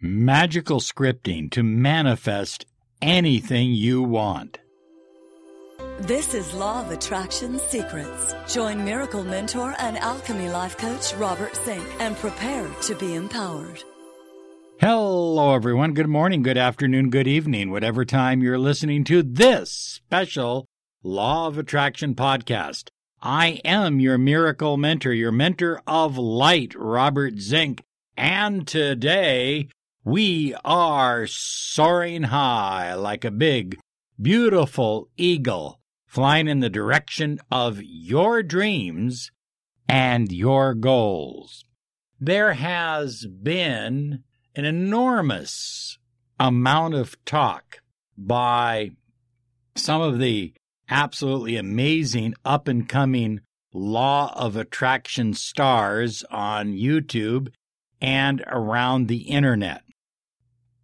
magical scripting to manifest anything you want. This is Law of Attraction Secrets. Join Miracle Mentor and Alchemy Life Coach Robert Zink and prepare to be empowered. Hello, everyone. Good morning, good afternoon, good evening, whatever time you're listening to this special Law of Attraction podcast. I am your miracle mentor, your mentor of light, Robert Zink. And today we are soaring high like a big, beautiful eagle flying in the direction of your dreams and your goals. There has been an enormous amount of talk by some of the absolutely amazing up and coming law of attraction stars on YouTube and around the internet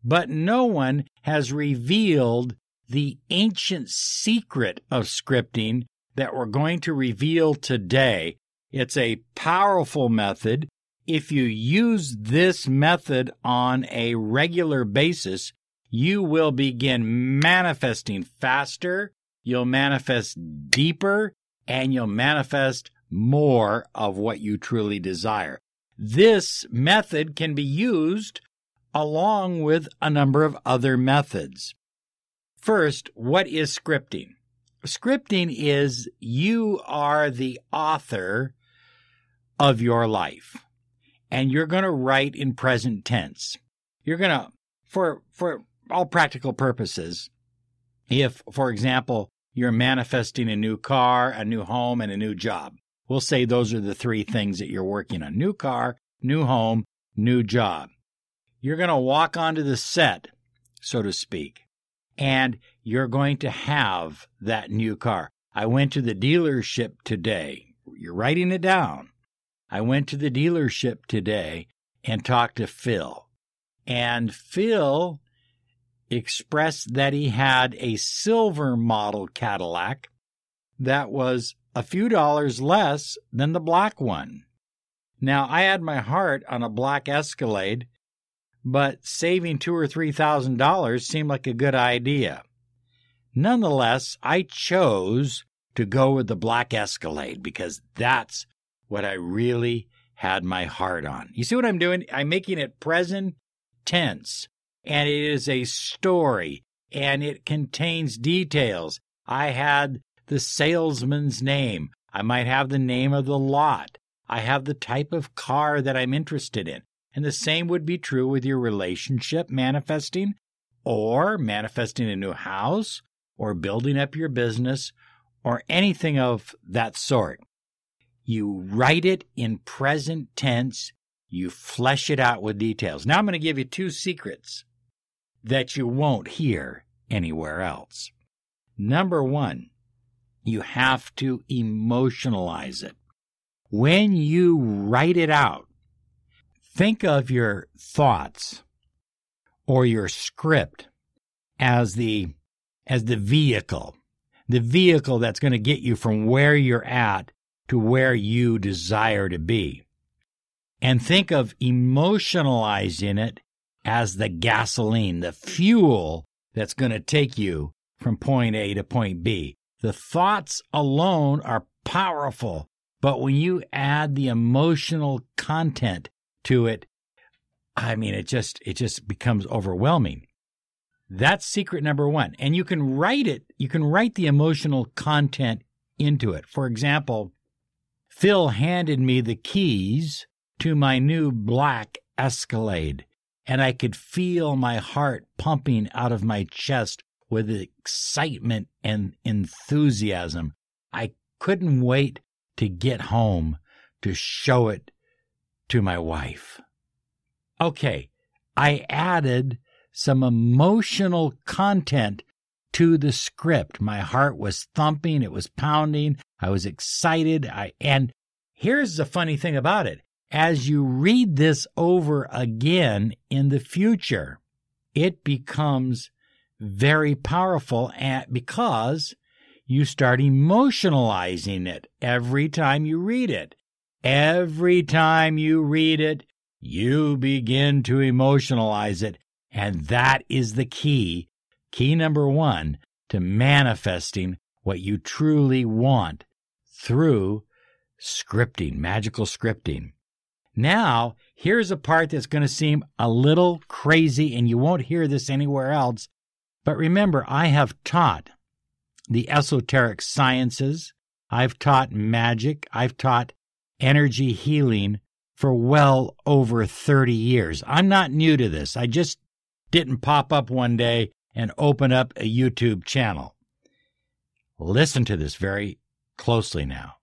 but no one has revealed the ancient secret of scripting that we're going to reveal today. It's a powerful method. If you use this method on a regular basis, you will begin manifesting faster, you'll manifest deeper, and you'll manifest more of what you truly desire. This method can be used along with a number of other methods. First, what is scripting? Scripting is you are the author of your life and you're going to write in present tense. You're going to, for, for all practical purposes, if, for example, you're manifesting a new car, a new home, and a new job, we'll say those are the three things that you're working on new car, new home, new job you're going to walk onto the set, so to speak, and you're going to have that new car. I went to the dealership today. You're writing it down. I went to the dealership today and talked to Phil. And Phil expressed that he had a silver model Cadillac that was a few dollars less than the black one. Now, I had my heart on a black Escalade but saving two or three thousand dollars seemed like a good idea. Nonetheless, I chose to go with the black Escalade because that's what I really had my heart on. You see what I'm doing? I'm making it present tense, and it is a story, and it contains details. I had the salesman's name. I might have the name of the lot. I have the type of car that I'm interested in. And the same would be true with your relationship manifesting or manifesting a new house or building up your business or anything of that sort. You write it in present tense, you flesh it out with details. Now I'm going to give you two secrets that you won't hear anywhere else. Number one, you have to emotionalize it. When you write it out, Think of your thoughts or your script as the as the vehicle, the vehicle that's going to get you from where you're at to where you desire to be. And think of emotionalizing it as the gasoline, the fuel that's going to take you from point A to point B. The thoughts alone are powerful, but when you add the emotional content to it, I mean, it just it just becomes overwhelming. That's secret number one. And you can write it, you can write the emotional content into it. For example, Phil handed me the keys to my new black Escalade, and I could feel my heart pumping out of my chest with excitement and enthusiasm. I couldn't wait to get home to show it to my wife. Okay, I added some emotional content to the script. My heart was thumping, it was pounding, I was excited. I and here's the funny thing about it. As you read this over again in the future, it becomes very powerful and because you start emotionalizing it every time you read it. Every time you read it, you begin to emotionalize it. And that is the key, key number one, to manifesting what you truly want through scripting, magical scripting. Now, here's a part that's going to seem a little crazy, and you won't hear this anywhere else. But remember, I have taught the esoteric sciences, I've taught magic, I've taught energy healing for well over 30 years. I'm not new to this. I just didn't pop up one day and open up a YouTube channel. Listen to this very closely now.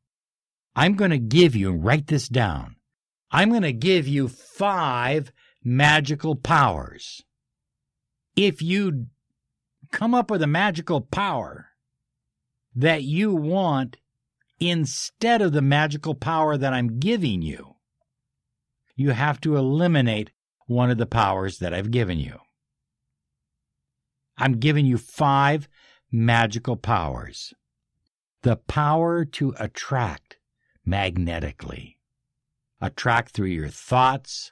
I'm going to give you, write this down. I'm going to give you five magical powers. If you come up with a magical power that you want instead of the magical power that I'm giving you, you have to eliminate one of the powers that I've given you. I'm giving you five magical powers. The power to attract magnetically, attract through your thoughts,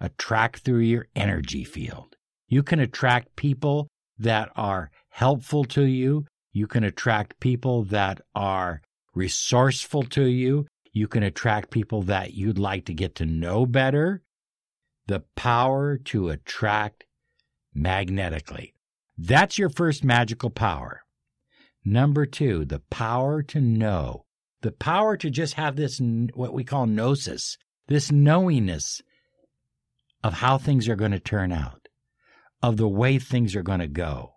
attract through your energy field. You can attract people that are helpful to you. You can attract people that are resourceful to you. You can attract people that you'd like to get to know better. The power to attract magnetically. That's your first magical power. Number two, the power to know. The power to just have this, what we call gnosis, this knowingness of how things are going to turn out, of the way things are going to go,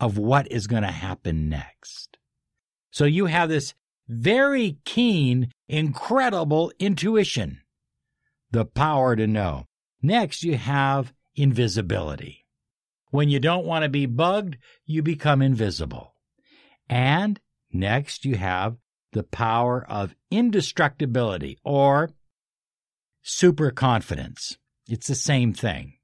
of what is going to happen next. So you have this very keen, incredible intuition, the power to know. Next, you have invisibility. When you don't want to be bugged, you become invisible. And next, you have the power of indestructibility or super confidence. It's the same thing.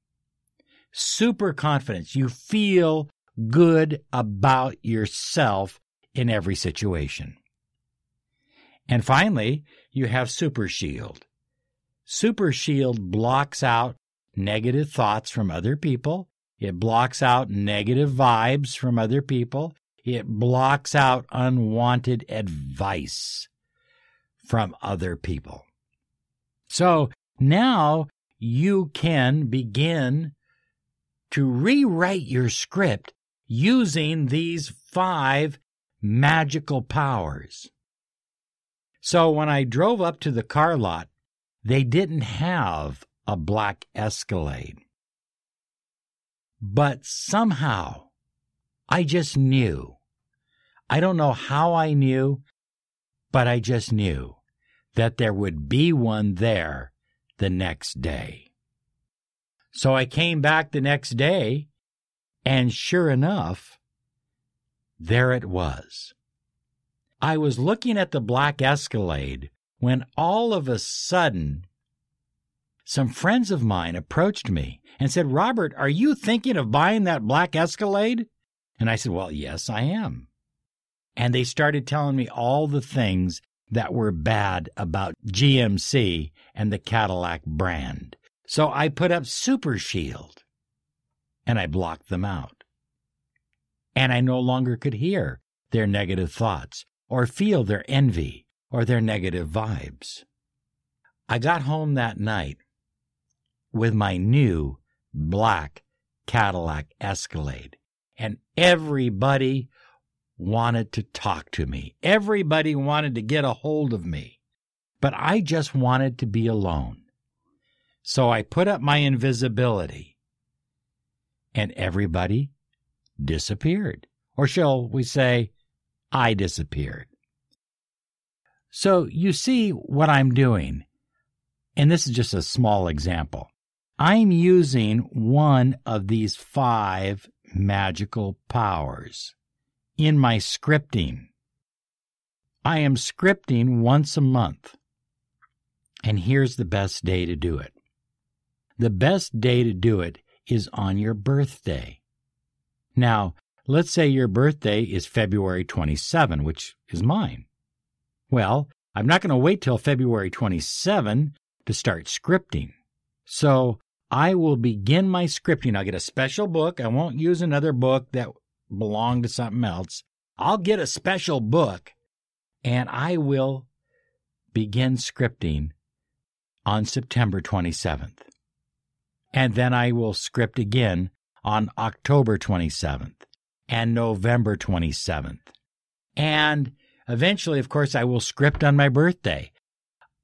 Super confidence. You feel good about yourself in every situation. And finally, you have Super Shield. Super Shield blocks out negative thoughts from other people. It blocks out negative vibes from other people. It blocks out unwanted advice from other people. So now you can begin to rewrite your script using these five magical powers. So when I drove up to the car lot, they didn't have a black Escalade. But somehow, I just knew. I don't know how I knew, but I just knew that there would be one there the next day. So I came back the next day, and sure enough, there it was. I was looking at the black Escalade when all of a sudden some friends of mine approached me and said, Robert, are you thinking of buying that black Escalade? And I said, Well, yes, I am. And they started telling me all the things that were bad about GMC and the Cadillac brand. So I put up Super Shield and I blocked them out. And I no longer could hear their negative thoughts or feel their envy or their negative vibes. I got home that night with my new black Cadillac Escalade, and everybody wanted to talk to me. Everybody wanted to get a hold of me, but I just wanted to be alone. So I put up my invisibility, and everybody disappeared. Or shall we say, I disappeared. So you see what I'm doing. And this is just a small example. I'm using one of these five magical powers in my scripting. I am scripting once a month. And here's the best day to do it. The best day to do it is on your birthday. Now, Let's say your birthday is February 27, which is mine. Well, I'm not going to wait till February 27 to start scripting. So I will begin my scripting. I'll get a special book. I won't use another book that belonged to something else. I'll get a special book and I will begin scripting on September 27th. And then I will script again on October 27th and November 27th. And eventually, of course, I will script on my birthday.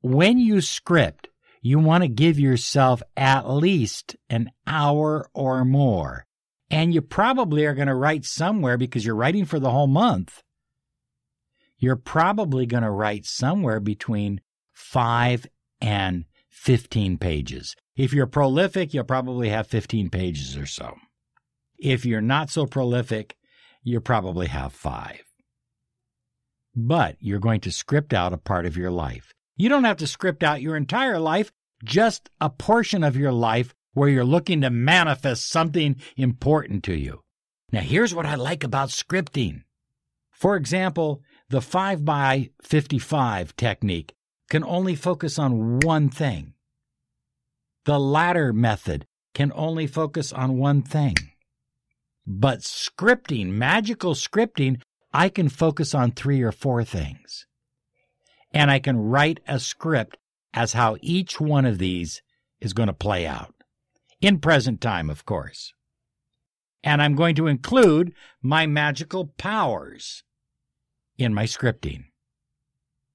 When you script, you want to give yourself at least an hour or more. And you probably are going to write somewhere because you're writing for the whole month. You're probably going to write somewhere between five and 15 pages. If you're prolific, you'll probably have 15 pages or so. If you're not so prolific, you probably have five. But you're going to script out a part of your life. You don't have to script out your entire life, just a portion of your life where you're looking to manifest something important to you. Now, here's what I like about scripting. For example, the 5 by 55 technique can only focus on one thing. The ladder method can only focus on one thing. But scripting, magical scripting, I can focus on three or four things. And I can write a script as how each one of these is going to play out. In present time, of course. And I'm going to include my magical powers in my scripting.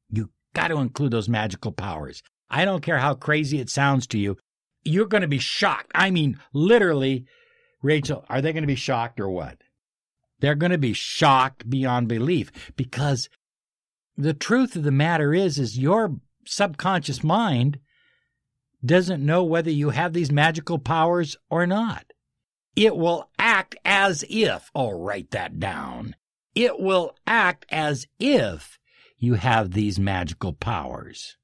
You got to include those magical powers. I don't care how crazy it sounds to you. You're going to be shocked. I mean, literally, Rachel, are they going to be shocked or what? They're going to be shocked beyond belief because the truth of the matter is, is your subconscious mind doesn't know whether you have these magical powers or not. It will act as if, oh, write that down. It will act as if you have these magical powers.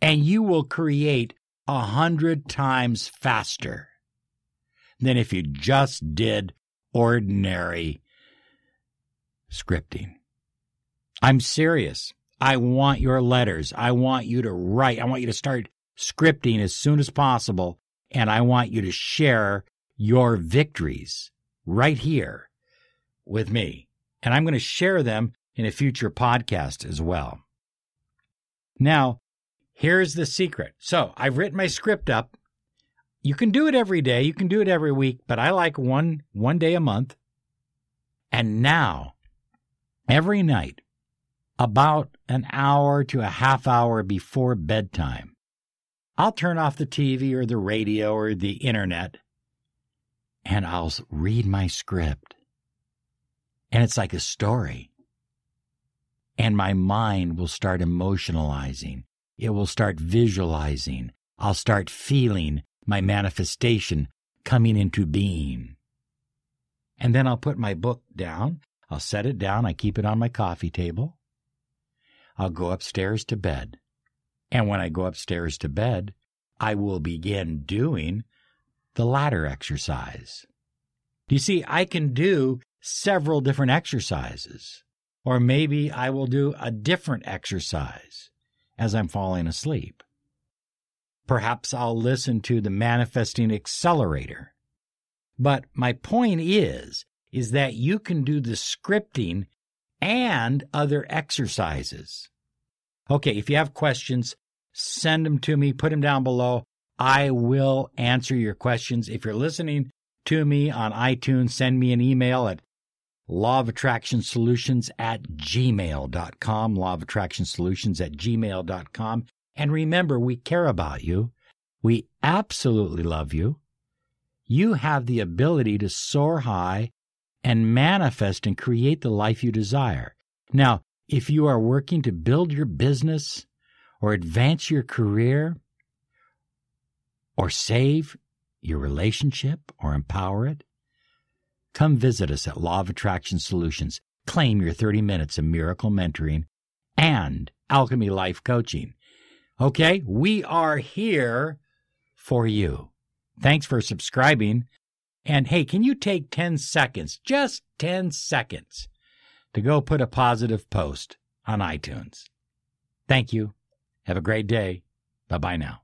And you will create a hundred times faster than if you just did ordinary scripting. I'm serious. I want your letters. I want you to write. I want you to start scripting as soon as possible. And I want you to share your victories right here with me. And I'm going to share them in a future podcast as well. Now, here's the secret. So I've written my script up. You can do it every day. You can do it every week, but I like one, one day a month. And now, every night, about an hour to a half hour before bedtime, I'll turn off the TV or the radio or the internet and I'll read my script. And it's like a story. And my mind will start emotionalizing. It will start visualizing. I'll start feeling my manifestation coming into being. And then I'll put my book down. I'll set it down. I keep it on my coffee table. I'll go upstairs to bed. And when I go upstairs to bed, I will begin doing the ladder exercise. You see, I can do several different exercises, or maybe I will do a different exercise as I'm falling asleep. Perhaps I'll listen to the manifesting accelerator. But my point is, is that you can do the scripting and other exercises. Okay, if you have questions, send them to me, put them down below. I will answer your questions. If you're listening to me on iTunes, send me an email at law of attraction solutions at gmail.com, law of attraction solutions at gmail.com. And remember, we care about you. We absolutely love you. You have the ability to soar high and manifest and create the life you desire. Now, if you are working to build your business or advance your career or save your relationship or empower it, come visit us at Law of Attraction Solutions. Claim your 30 minutes of miracle mentoring and alchemy life coaching. Okay, we are here for you. Thanks for subscribing. And hey, can you take 10 seconds, just 10 seconds, to go put a positive post on iTunes? Thank you. Have a great day. Bye bye now.